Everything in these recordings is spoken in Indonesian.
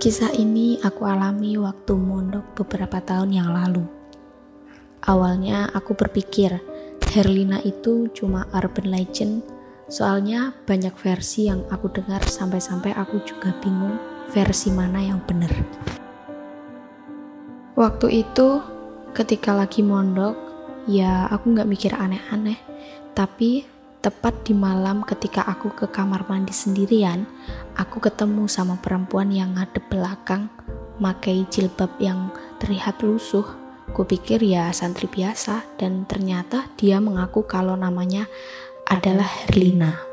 Kisah ini aku alami waktu mondok beberapa tahun yang lalu. Awalnya aku berpikir Herlina itu cuma urban legend, soalnya banyak versi yang aku dengar sampai-sampai aku juga bingung versi mana yang benar. Waktu itu ketika lagi mondok, ya aku nggak mikir aneh-aneh, tapi Tepat di malam ketika aku ke kamar mandi sendirian, aku ketemu sama perempuan yang ngadep belakang, makai jilbab yang terlihat lusuh. Kupikir ya santri biasa dan ternyata dia mengaku kalau namanya adalah Herlina.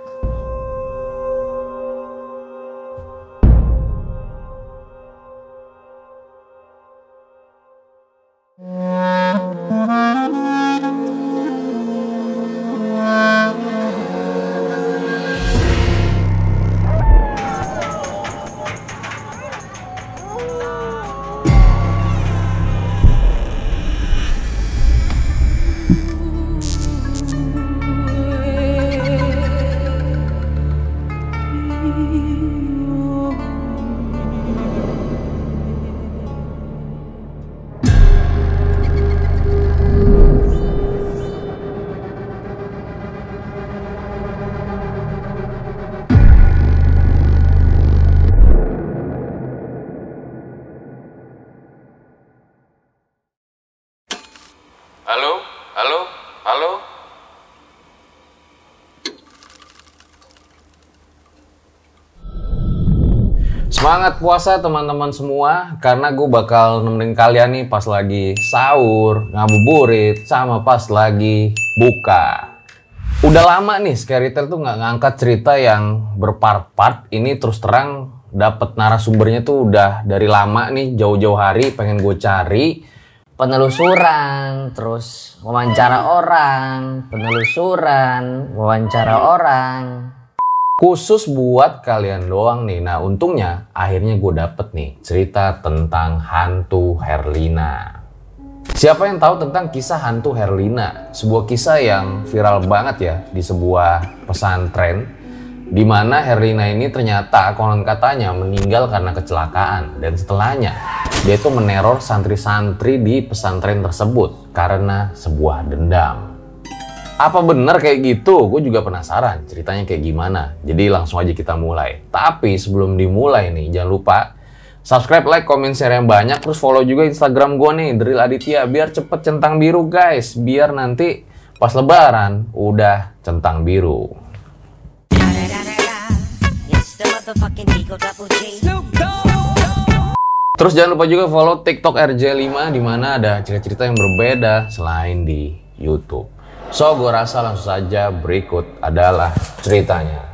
Semangat puasa teman-teman semua, karena gue bakal nemenin kalian nih pas lagi sahur, ngabuburit, sama pas lagi buka. Udah lama nih Scarytel tuh nggak ngangkat cerita yang berpart-part. Ini terus terang dapet narasumbernya tuh udah dari lama nih, jauh-jauh hari pengen gue cari penelusuran, terus wawancara orang, penelusuran, wawancara orang. Khusus buat kalian doang nih. Nah untungnya akhirnya gue dapet nih cerita tentang hantu Herlina. Siapa yang tahu tentang kisah hantu Herlina? Sebuah kisah yang viral banget ya di sebuah pesantren di mana Herlina ini ternyata konon katanya meninggal karena kecelakaan dan setelahnya dia itu meneror santri-santri di pesantren tersebut karena sebuah dendam. Apa benar kayak gitu? Gue juga penasaran ceritanya kayak gimana. Jadi langsung aja kita mulai. Tapi sebelum dimulai nih, jangan lupa subscribe, like, komen, share yang banyak. Terus follow juga Instagram gue nih, Drill Aditya. Biar cepet centang biru guys. Biar nanti pas lebaran udah centang biru. Terus jangan lupa juga follow TikTok RJ5 di mana ada cerita-cerita yang berbeda selain di YouTube. So, gue rasa langsung saja berikut adalah ceritanya.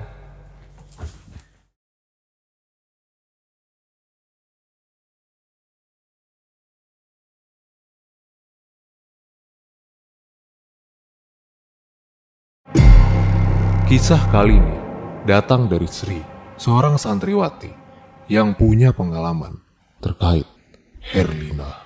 Kisah kali ini datang dari Sri, seorang santriwati yang punya pengalaman terkait Herlina.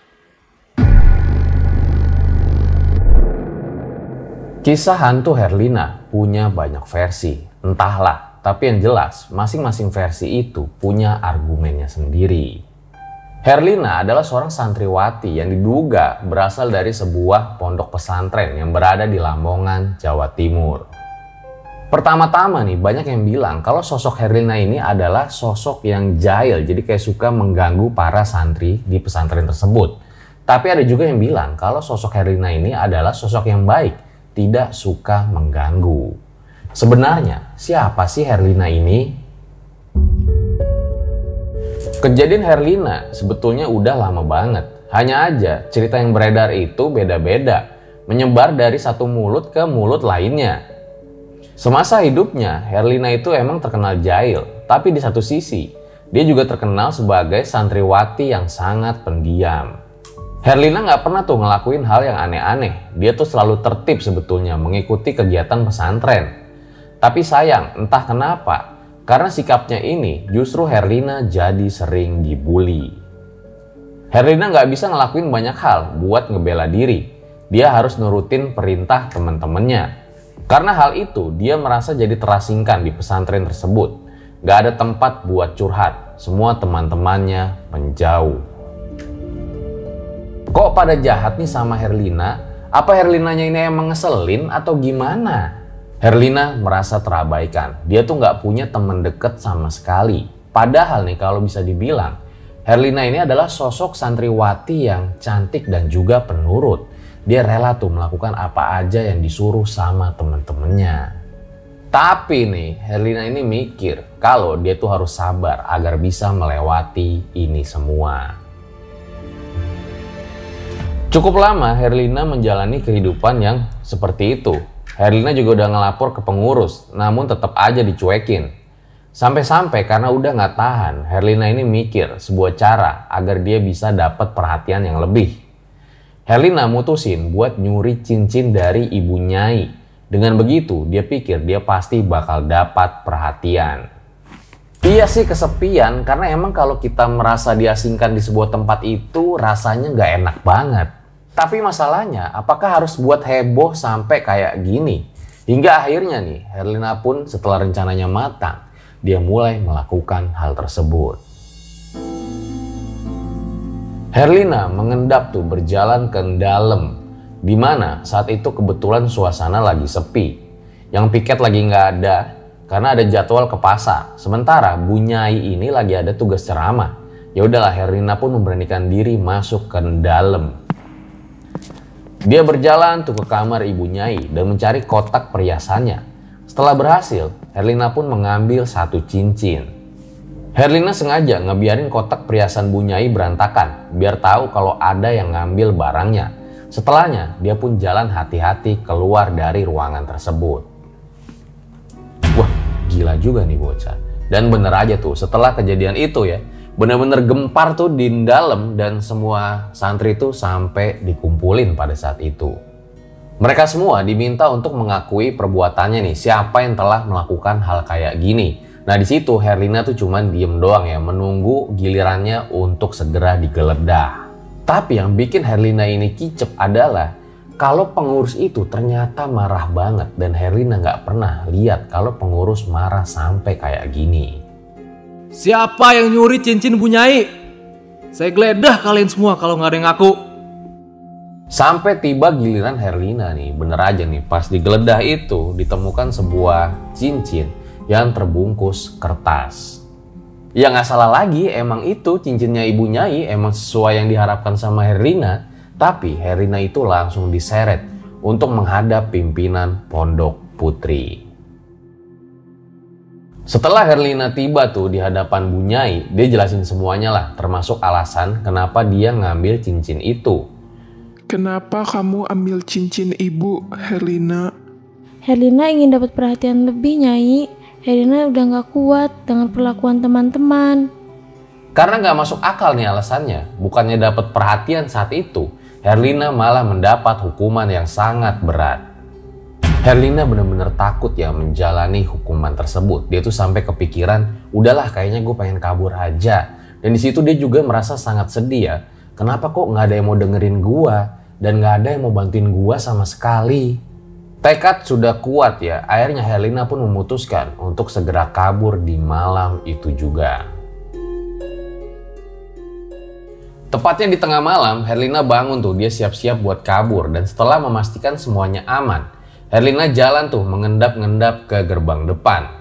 Kisah hantu Herlina punya banyak versi, entahlah. Tapi yang jelas, masing-masing versi itu punya argumennya sendiri. Herlina adalah seorang santriwati yang diduga berasal dari sebuah pondok pesantren yang berada di Lamongan, Jawa Timur. Pertama-tama nih banyak yang bilang kalau sosok Herlina ini adalah sosok yang jahil, jadi kayak suka mengganggu para santri di pesantren tersebut. Tapi ada juga yang bilang kalau sosok Herlina ini adalah sosok yang baik, tidak suka mengganggu. Sebenarnya, siapa sih Herlina ini? Kejadian Herlina sebetulnya udah lama banget. Hanya aja cerita yang beredar itu beda-beda, menyebar dari satu mulut ke mulut lainnya. Semasa hidupnya, Herlina itu emang terkenal jahil, tapi di satu sisi, dia juga terkenal sebagai santriwati yang sangat pendiam. Herlina nggak pernah tuh ngelakuin hal yang aneh-aneh. Dia tuh selalu tertib sebetulnya mengikuti kegiatan pesantren. Tapi sayang, entah kenapa, karena sikapnya ini justru Herlina jadi sering dibully. Herlina nggak bisa ngelakuin banyak hal buat ngebela diri. Dia harus nurutin perintah teman-temannya. Karena hal itu, dia merasa jadi terasingkan di pesantren tersebut. Gak ada tempat buat curhat. Semua teman-temannya menjauh. Kok pada jahat nih sama Herlina? Apa Herlinanya ini emang ngeselin atau gimana? Herlina merasa terabaikan. Dia tuh nggak punya teman deket sama sekali. Padahal nih kalau bisa dibilang, Herlina ini adalah sosok santriwati yang cantik dan juga penurut. Dia rela tuh melakukan apa aja yang disuruh sama temen-temennya. Tapi nih, Herlina ini mikir kalau dia tuh harus sabar agar bisa melewati ini semua. Cukup lama Herlina menjalani kehidupan yang seperti itu. Herlina juga udah ngelapor ke pengurus, namun tetap aja dicuekin. Sampai-sampai karena udah nggak tahan, Herlina ini mikir sebuah cara agar dia bisa dapat perhatian yang lebih. Herlina mutusin buat nyuri cincin dari ibu Nyai. Dengan begitu, dia pikir dia pasti bakal dapat perhatian. Iya sih kesepian, karena emang kalau kita merasa diasingkan di sebuah tempat itu rasanya nggak enak banget. Tapi masalahnya, apakah harus buat heboh sampai kayak gini? Hingga akhirnya nih, Herlina pun setelah rencananya matang, dia mulai melakukan hal tersebut. Herlina mengendap tuh berjalan ke dalam, di mana saat itu kebetulan suasana lagi sepi. Yang piket lagi nggak ada, karena ada jadwal ke pasar. Sementara Bu Nyai ini lagi ada tugas ceramah. Ya udahlah Herlina pun memberanikan diri masuk ke dalam. Dia berjalan tuh ke kamar ibu Nyai dan mencari kotak perhiasannya. Setelah berhasil, Herlina pun mengambil satu cincin. Herlina sengaja ngebiarin kotak perhiasan Bu Nyai berantakan, biar tahu kalau ada yang ngambil barangnya. Setelahnya, dia pun jalan hati-hati keluar dari ruangan tersebut. Wah, gila juga nih bocah. Dan bener aja tuh, setelah kejadian itu ya, bener-bener gempar tuh di dalam dan semua santri itu sampai dikumpulin pada saat itu. Mereka semua diminta untuk mengakui perbuatannya nih, siapa yang telah melakukan hal kayak gini. Nah di situ Herlina tuh cuman diem doang ya, menunggu gilirannya untuk segera digeledah. Tapi yang bikin Herlina ini kicep adalah kalau pengurus itu ternyata marah banget dan Herlina nggak pernah lihat kalau pengurus marah sampai kayak gini. Siapa yang nyuri cincin Bunyai? Saya geledah kalian semua kalau nggak ada yang ngaku. Sampai tiba giliran Herlina nih, bener aja nih, pas digeledah itu ditemukan sebuah cincin yang terbungkus kertas. Ya nggak salah lagi, emang itu cincinnya ibu Nyai emang sesuai yang diharapkan sama Herlina, tapi Herlina itu langsung diseret untuk menghadap pimpinan Pondok Putri. Setelah Herlina tiba tuh di hadapan Bunyai, dia jelasin semuanya lah, termasuk alasan kenapa dia ngambil cincin itu. Kenapa kamu ambil cincin ibu, Herlina? Herlina ingin dapat perhatian lebih, Nyai. Herlina udah gak kuat dengan perlakuan teman-teman. Karena nggak masuk akal nih alasannya, bukannya dapat perhatian saat itu, Herlina malah mendapat hukuman yang sangat berat. Herlina benar-benar takut ya menjalani hukuman tersebut. Dia tuh sampai kepikiran, udahlah kayaknya gue pengen kabur aja. Dan di situ dia juga merasa sangat sedih ya. Kenapa kok nggak ada yang mau dengerin gue dan nggak ada yang mau bantuin gue sama sekali. Tekad sudah kuat ya. Akhirnya Herlina pun memutuskan untuk segera kabur di malam itu juga. Tepatnya di tengah malam, Herlina bangun tuh, dia siap-siap buat kabur dan setelah memastikan semuanya aman, Herlina jalan tuh mengendap-ngendap ke gerbang depan.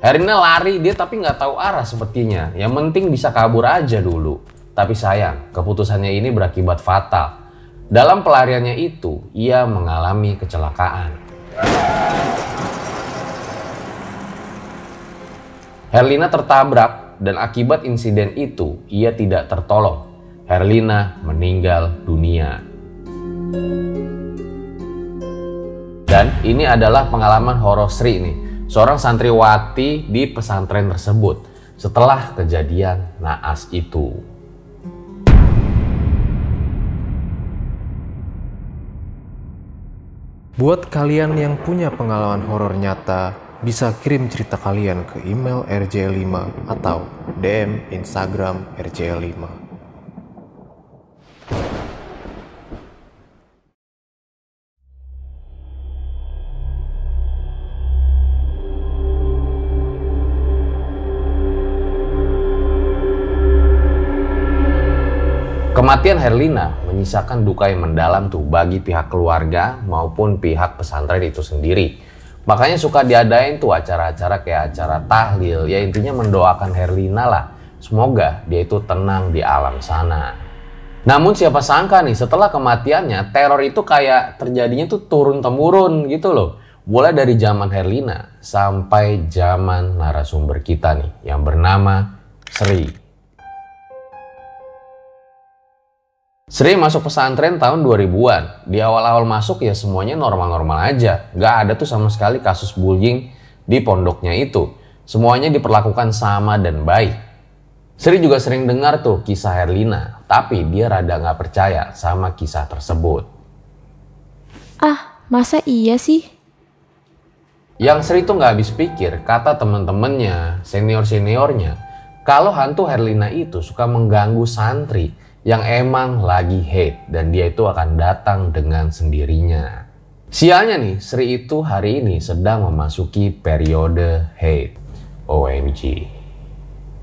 Herlina lari, dia tapi nggak tahu arah sepertinya. Yang penting bisa kabur aja dulu. Tapi sayang, keputusannya ini berakibat fatal. Dalam pelariannya itu, ia mengalami kecelakaan. Herlina tertabrak dan akibat insiden itu, ia tidak tertolong. Herlina meninggal dunia. Dan ini adalah pengalaman horor Sri nih, seorang santriwati di pesantren tersebut setelah kejadian naas itu. Buat kalian yang punya pengalaman horor nyata, bisa kirim cerita kalian ke email rj5 atau DM Instagram rj5. Kematian Herlina menyisakan duka yang mendalam tuh bagi pihak keluarga maupun pihak pesantren itu sendiri. Makanya suka diadain tuh acara-acara kayak acara tahlil, ya intinya mendoakan Herlina lah. Semoga dia itu tenang di alam sana. Namun siapa sangka nih setelah kematiannya teror itu kayak terjadinya tuh turun temurun gitu loh. Mulai dari zaman Herlina sampai zaman narasumber kita nih yang bernama Sri. Sri masuk pesantren tahun 2000-an. Di awal-awal masuk ya semuanya normal-normal aja. Gak ada tuh sama sekali kasus bullying di pondoknya itu. Semuanya diperlakukan sama dan baik. Sri juga sering dengar tuh kisah Herlina, tapi dia rada gak percaya sama kisah tersebut. Ah, masa iya sih? Yang Sri tuh gak habis pikir, kata temen-temennya, senior-seniornya, kalau hantu Herlina itu suka mengganggu santri, yang emang lagi hate dan dia itu akan datang dengan sendirinya. Sialnya nih, Sri itu hari ini sedang memasuki periode hate. OMG.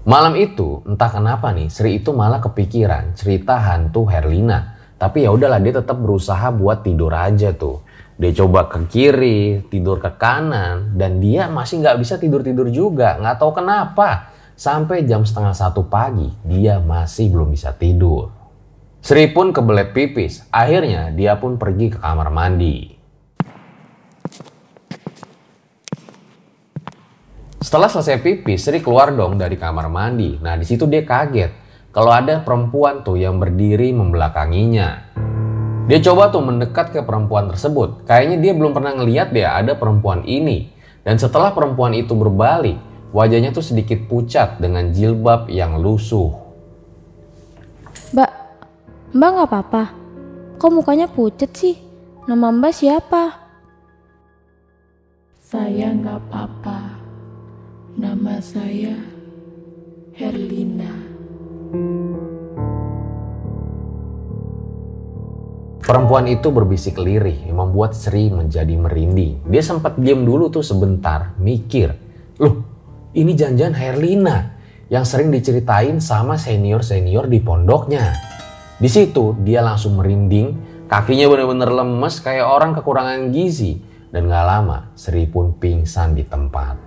Malam itu, entah kenapa nih, Sri itu malah kepikiran cerita hantu Herlina. Tapi ya udahlah dia tetap berusaha buat tidur aja tuh. Dia coba ke kiri, tidur ke kanan, dan dia masih nggak bisa tidur-tidur juga. Nggak tahu kenapa. Sampai jam setengah satu pagi, dia masih belum bisa tidur. Sri pun kebelet pipis. Akhirnya dia pun pergi ke kamar mandi. Setelah selesai pipis, Sri keluar dong dari kamar mandi. Nah, di situ dia kaget kalau ada perempuan tuh yang berdiri membelakanginya. Dia coba tuh mendekat ke perempuan tersebut. Kayaknya dia belum pernah ngeliat dia ada perempuan ini. Dan setelah perempuan itu berbalik, Wajahnya tuh sedikit pucat dengan jilbab yang lusuh. Mbak, mbak nggak apa-apa. Kok mukanya pucat sih? Nama mbak siapa? Saya nggak apa-apa. Nama saya Herlina. Perempuan itu berbisik lirih yang membuat Sri menjadi merinding. Dia sempat diam dulu tuh sebentar, mikir. Loh, ini janjian Herlina yang sering diceritain sama senior-senior di pondoknya. Di situ dia langsung merinding, kakinya benar-benar lemes kayak orang kekurangan gizi. Dan gak lama Sri pun pingsan di tempat.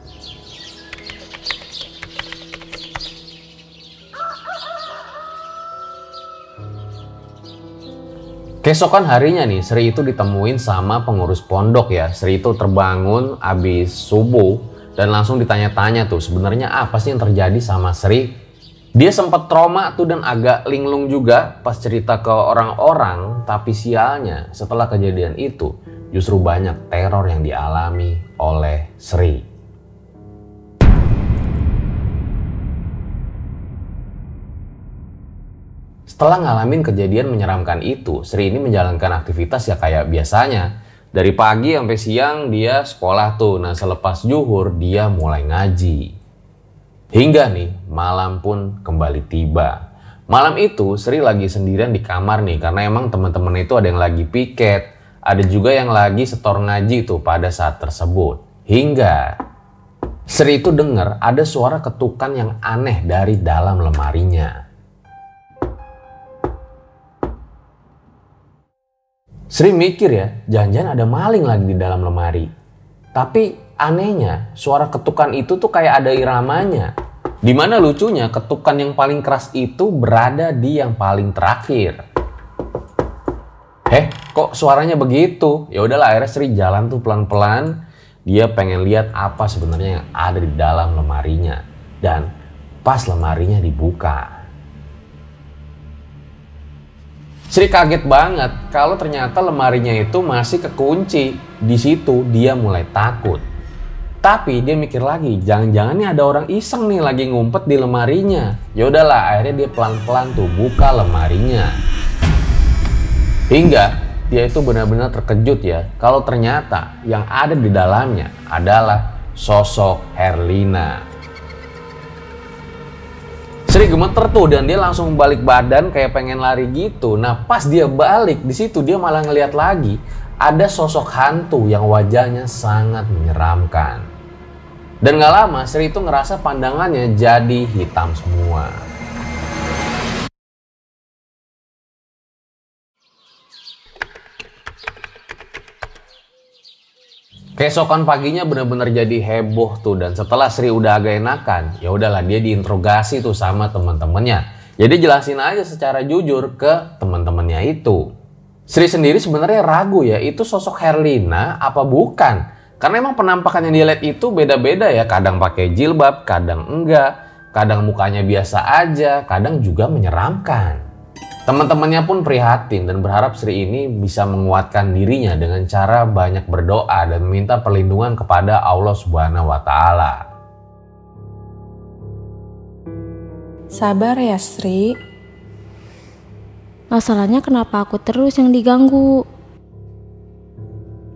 Keesokan harinya nih, Sri itu ditemuin sama pengurus pondok ya. Sri itu terbangun abis subuh dan langsung ditanya-tanya tuh sebenarnya apa sih yang terjadi sama Sri. Dia sempat trauma tuh dan agak linglung juga pas cerita ke orang-orang, tapi sialnya setelah kejadian itu justru banyak teror yang dialami oleh Sri. Setelah ngalamin kejadian menyeramkan itu, Sri ini menjalankan aktivitas ya kayak biasanya dari pagi sampai siang dia sekolah tuh. Nah selepas juhur dia mulai ngaji. Hingga nih malam pun kembali tiba. Malam itu Sri lagi sendirian di kamar nih karena emang teman-teman itu ada yang lagi piket, ada juga yang lagi setor ngaji tuh pada saat tersebut. Hingga Sri itu dengar ada suara ketukan yang aneh dari dalam lemarinya. Sri mikir ya, jangan-jangan ada maling lagi di dalam lemari. Tapi anehnya, suara ketukan itu tuh kayak ada iramanya. Di mana lucunya, ketukan yang paling keras itu berada di yang paling terakhir. Eh, kok suaranya begitu? Ya udahlah, akhirnya Sri jalan tuh pelan-pelan. Dia pengen lihat apa sebenarnya yang ada di dalam lemarinya. Dan pas lemarinya dibuka, Sri kaget banget kalau ternyata lemarinya itu masih kekunci. Di situ dia mulai takut. Tapi dia mikir lagi, jangan-jangan nih ada orang iseng nih lagi ngumpet di lemarinya. Ya udahlah, akhirnya dia pelan-pelan tuh buka lemarinya. Hingga dia itu benar-benar terkejut ya, kalau ternyata yang ada di dalamnya adalah sosok Herlina. Sri gemeter tuh dan dia langsung balik badan kayak pengen lari gitu. Nah pas dia balik di situ dia malah ngeliat lagi ada sosok hantu yang wajahnya sangat menyeramkan. Dan gak lama Sri itu ngerasa pandangannya jadi hitam semua. Keesokan paginya bener-bener jadi heboh tuh dan setelah Sri udah agak enakan, ya udahlah dia diinterogasi tuh sama teman-temannya. Jadi jelasin aja secara jujur ke teman-temannya itu. Sri sendiri sebenarnya ragu ya, itu sosok Herlina apa bukan? Karena emang penampakan yang dia lihat itu beda-beda ya, kadang pakai jilbab, kadang enggak, kadang mukanya biasa aja, kadang juga menyeramkan. Teman-temannya pun prihatin dan berharap Sri ini bisa menguatkan dirinya dengan cara banyak berdoa dan meminta perlindungan kepada Allah Subhanahu wa taala. Sabar ya Sri. Masalahnya kenapa aku terus yang diganggu?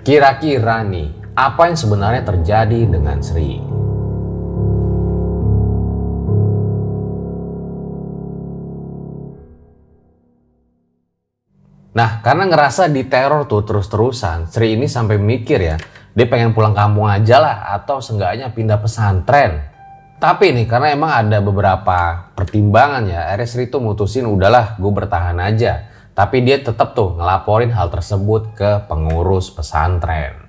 Kira-kira nih, apa yang sebenarnya terjadi dengan Sri? Nah, karena ngerasa diteror tuh terus-terusan, Sri ini sampai mikir ya, dia pengen pulang kampung aja lah, atau seenggaknya pindah pesantren. Tapi nih, karena emang ada beberapa pertimbangan ya, akhirnya Sri tuh mutusin udahlah gue bertahan aja. Tapi dia tetap tuh ngelaporin hal tersebut ke pengurus pesantren.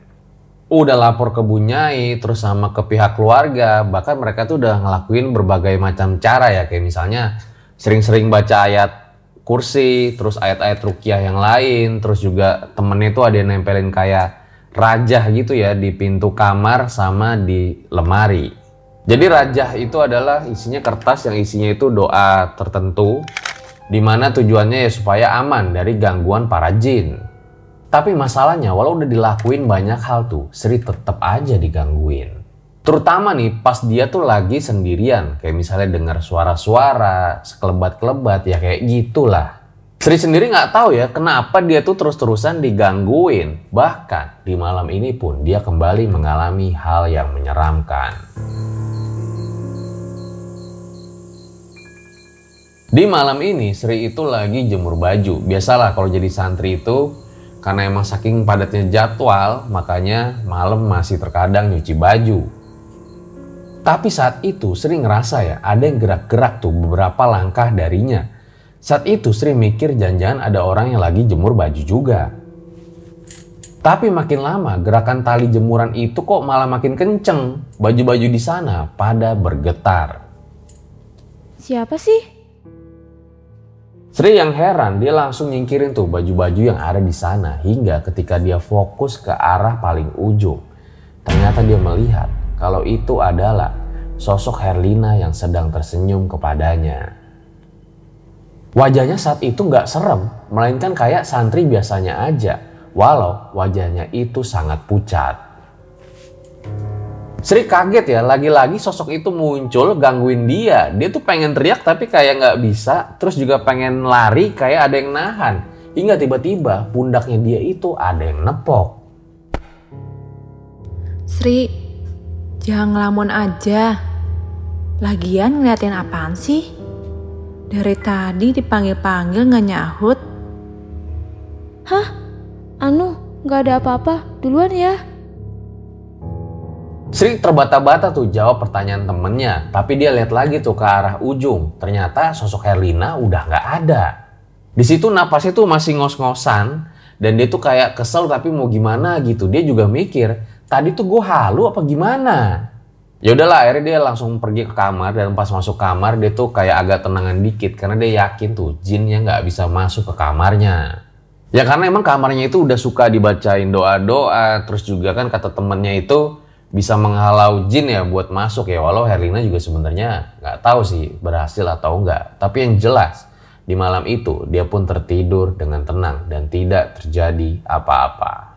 Udah lapor ke Bunyai, terus sama ke pihak keluarga, bahkan mereka tuh udah ngelakuin berbagai macam cara ya, kayak misalnya sering-sering baca ayat kursi, terus ayat-ayat rukiah yang lain, terus juga temennya itu ada yang nempelin kayak rajah gitu ya di pintu kamar sama di lemari. Jadi rajah itu adalah isinya kertas yang isinya itu doa tertentu di mana tujuannya ya supaya aman dari gangguan para jin. Tapi masalahnya walau udah dilakuin banyak hal tuh, Sri tetap aja digangguin. Terutama nih pas dia tuh lagi sendirian, kayak misalnya dengar suara-suara, sekelebat-kelebat, ya kayak gitulah. Sri sendiri nggak tahu ya kenapa dia tuh terus-terusan digangguin. Bahkan di malam ini pun dia kembali mengalami hal yang menyeramkan. Di malam ini Sri itu lagi jemur baju. Biasalah kalau jadi santri itu karena emang saking padatnya jadwal, makanya malam masih terkadang nyuci baju. Tapi saat itu Sri ngerasa ya ada yang gerak-gerak tuh beberapa langkah darinya. Saat itu Sri mikir jangan-jangan ada orang yang lagi jemur baju juga. Tapi makin lama gerakan tali jemuran itu kok malah makin kenceng. Baju-baju di sana pada bergetar. Siapa sih? Sri yang heran dia langsung nyingkirin tuh baju-baju yang ada di sana hingga ketika dia fokus ke arah paling ujung. Ternyata dia melihat kalau itu adalah sosok Herlina yang sedang tersenyum kepadanya. Wajahnya saat itu nggak serem, melainkan kayak santri biasanya aja, walau wajahnya itu sangat pucat. Sri kaget ya, lagi-lagi sosok itu muncul gangguin dia. Dia tuh pengen teriak tapi kayak nggak bisa, terus juga pengen lari kayak ada yang nahan. Hingga tiba-tiba pundaknya dia itu ada yang nepok. Sri, jangan ngelamun aja. Lagian ngeliatin apaan sih? Dari tadi dipanggil-panggil nggak nyahut. Hah? Anu, nggak ada apa-apa. Duluan ya. Sri terbata-bata tuh jawab pertanyaan temennya, tapi dia lihat lagi tuh ke arah ujung. Ternyata sosok Herlina udah nggak ada. Di situ napasnya tuh masih ngos-ngosan dan dia tuh kayak kesel tapi mau gimana gitu. Dia juga mikir, tadi tuh gue halu apa gimana? Ya udahlah akhirnya dia langsung pergi ke kamar dan pas masuk kamar dia tuh kayak agak tenangan dikit karena dia yakin tuh jinnya nggak bisa masuk ke kamarnya. Ya karena emang kamarnya itu udah suka dibacain doa-doa terus juga kan kata temennya itu bisa menghalau jin ya buat masuk ya walau Herlina juga sebenarnya nggak tahu sih berhasil atau enggak tapi yang jelas di malam itu dia pun tertidur dengan tenang dan tidak terjadi apa-apa.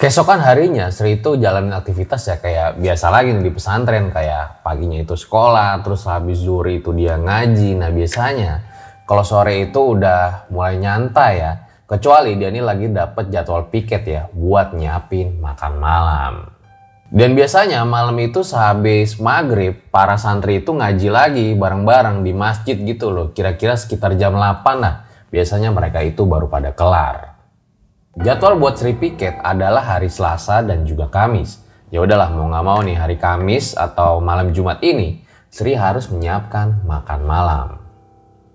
Keesokan harinya Sri itu jalanin aktivitas ya kayak biasa lagi di pesantren kayak paginya itu sekolah terus habis zuhur itu dia ngaji. Nah biasanya kalau sore itu udah mulai nyantai ya kecuali dia ini lagi dapet jadwal piket ya buat nyiapin makan malam. Dan biasanya malam itu sehabis maghrib para santri itu ngaji lagi bareng-bareng di masjid gitu loh. Kira-kira sekitar jam 8 lah biasanya mereka itu baru pada kelar Jadwal buat Sri Piket adalah hari Selasa dan juga Kamis. Ya udahlah mau nggak mau nih hari Kamis atau malam Jumat ini Sri harus menyiapkan makan malam.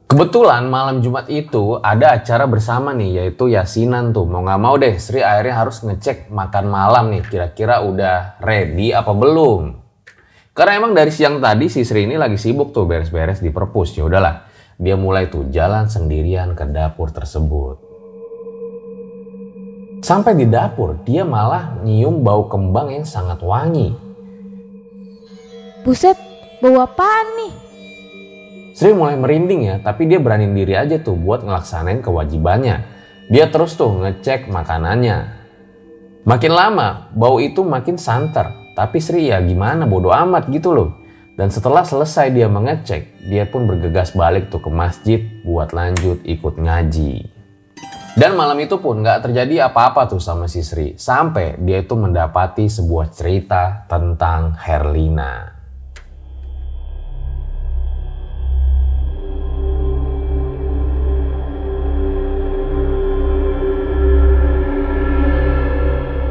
Kebetulan malam Jumat itu ada acara bersama nih yaitu yasinan tuh. Mau nggak mau deh Sri akhirnya harus ngecek makan malam nih kira-kira udah ready apa belum. Karena emang dari siang tadi si Sri ini lagi sibuk tuh beres-beres di perpus. Ya udahlah, dia mulai tuh jalan sendirian ke dapur tersebut. Sampai di dapur, dia malah nyium bau kembang yang sangat wangi. Buset, bau apaan nih? Sri mulai merinding ya, tapi dia berani diri aja tuh buat ngelaksanain kewajibannya. Dia terus tuh ngecek makanannya. Makin lama, bau itu makin santer. Tapi Sri ya gimana bodo amat gitu loh. Dan setelah selesai dia mengecek, dia pun bergegas balik tuh ke masjid buat lanjut ikut ngaji. Dan malam itu pun gak terjadi apa-apa tuh sama si Sri. Sampai dia itu mendapati sebuah cerita tentang Herlina.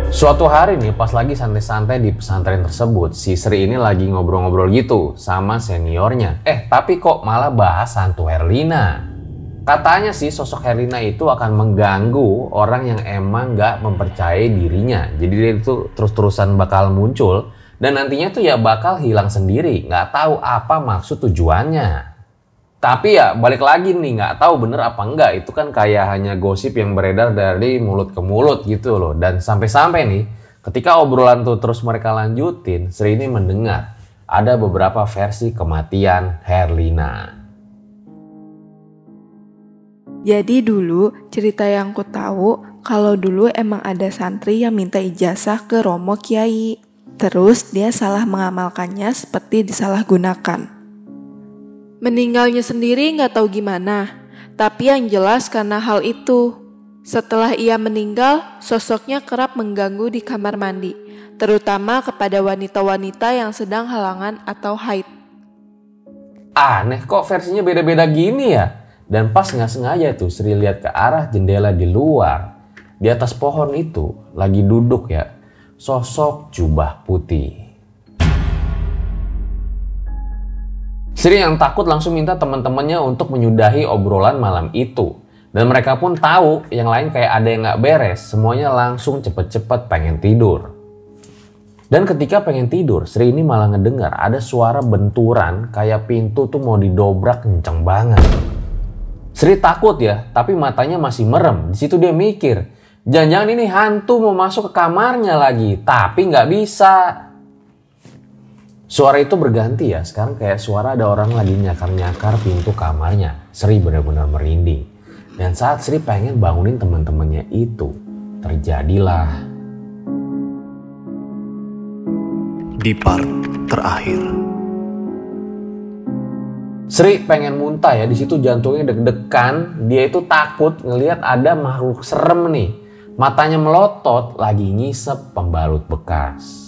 Suatu hari nih pas lagi santai-santai di pesantren tersebut, si Sri ini lagi ngobrol-ngobrol gitu sama seniornya. Eh tapi kok malah bahas hantu Herlina. Katanya sih sosok Herlina itu akan mengganggu orang yang emang nggak mempercayai dirinya. Jadi dia itu terus-terusan bakal muncul dan nantinya tuh ya bakal hilang sendiri. Nggak tahu apa maksud tujuannya. Tapi ya balik lagi nih nggak tahu bener apa enggak itu kan kayak hanya gosip yang beredar dari mulut ke mulut gitu loh dan sampai-sampai nih ketika obrolan tuh terus mereka lanjutin Sri ini mendengar ada beberapa versi kematian Herlina. Jadi dulu cerita yang ku tahu kalau dulu emang ada santri yang minta ijazah ke Romo Kiai. Terus dia salah mengamalkannya seperti disalahgunakan. Meninggalnya sendiri nggak tahu gimana, tapi yang jelas karena hal itu. Setelah ia meninggal, sosoknya kerap mengganggu di kamar mandi, terutama kepada wanita-wanita yang sedang halangan atau haid. Aneh kok versinya beda-beda gini ya? Dan pas nggak sengaja tuh Sri lihat ke arah jendela di luar. Di atas pohon itu lagi duduk ya, sosok jubah putih. Sri yang takut langsung minta teman-temannya untuk menyudahi obrolan malam itu. Dan mereka pun tahu yang lain kayak ada yang gak beres, semuanya langsung cepet-cepet pengen tidur. Dan ketika pengen tidur, Sri ini malah ngedengar ada suara benturan kayak pintu tuh mau didobrak kenceng banget. Sri takut ya, tapi matanya masih merem. Di situ dia mikir, jangan-jangan ini hantu mau masuk ke kamarnya lagi, tapi nggak bisa. Suara itu berganti ya, sekarang kayak suara ada orang lagi nyakar-nyakar pintu kamarnya. Sri benar-benar merinding. Dan saat Sri pengen bangunin teman-temannya itu, terjadilah. Di part terakhir. Sri pengen muntah ya, di situ jantungnya deg-degan, dia itu takut ngelihat ada makhluk serem nih. Matanya melotot, lagi ngisep pembalut bekas.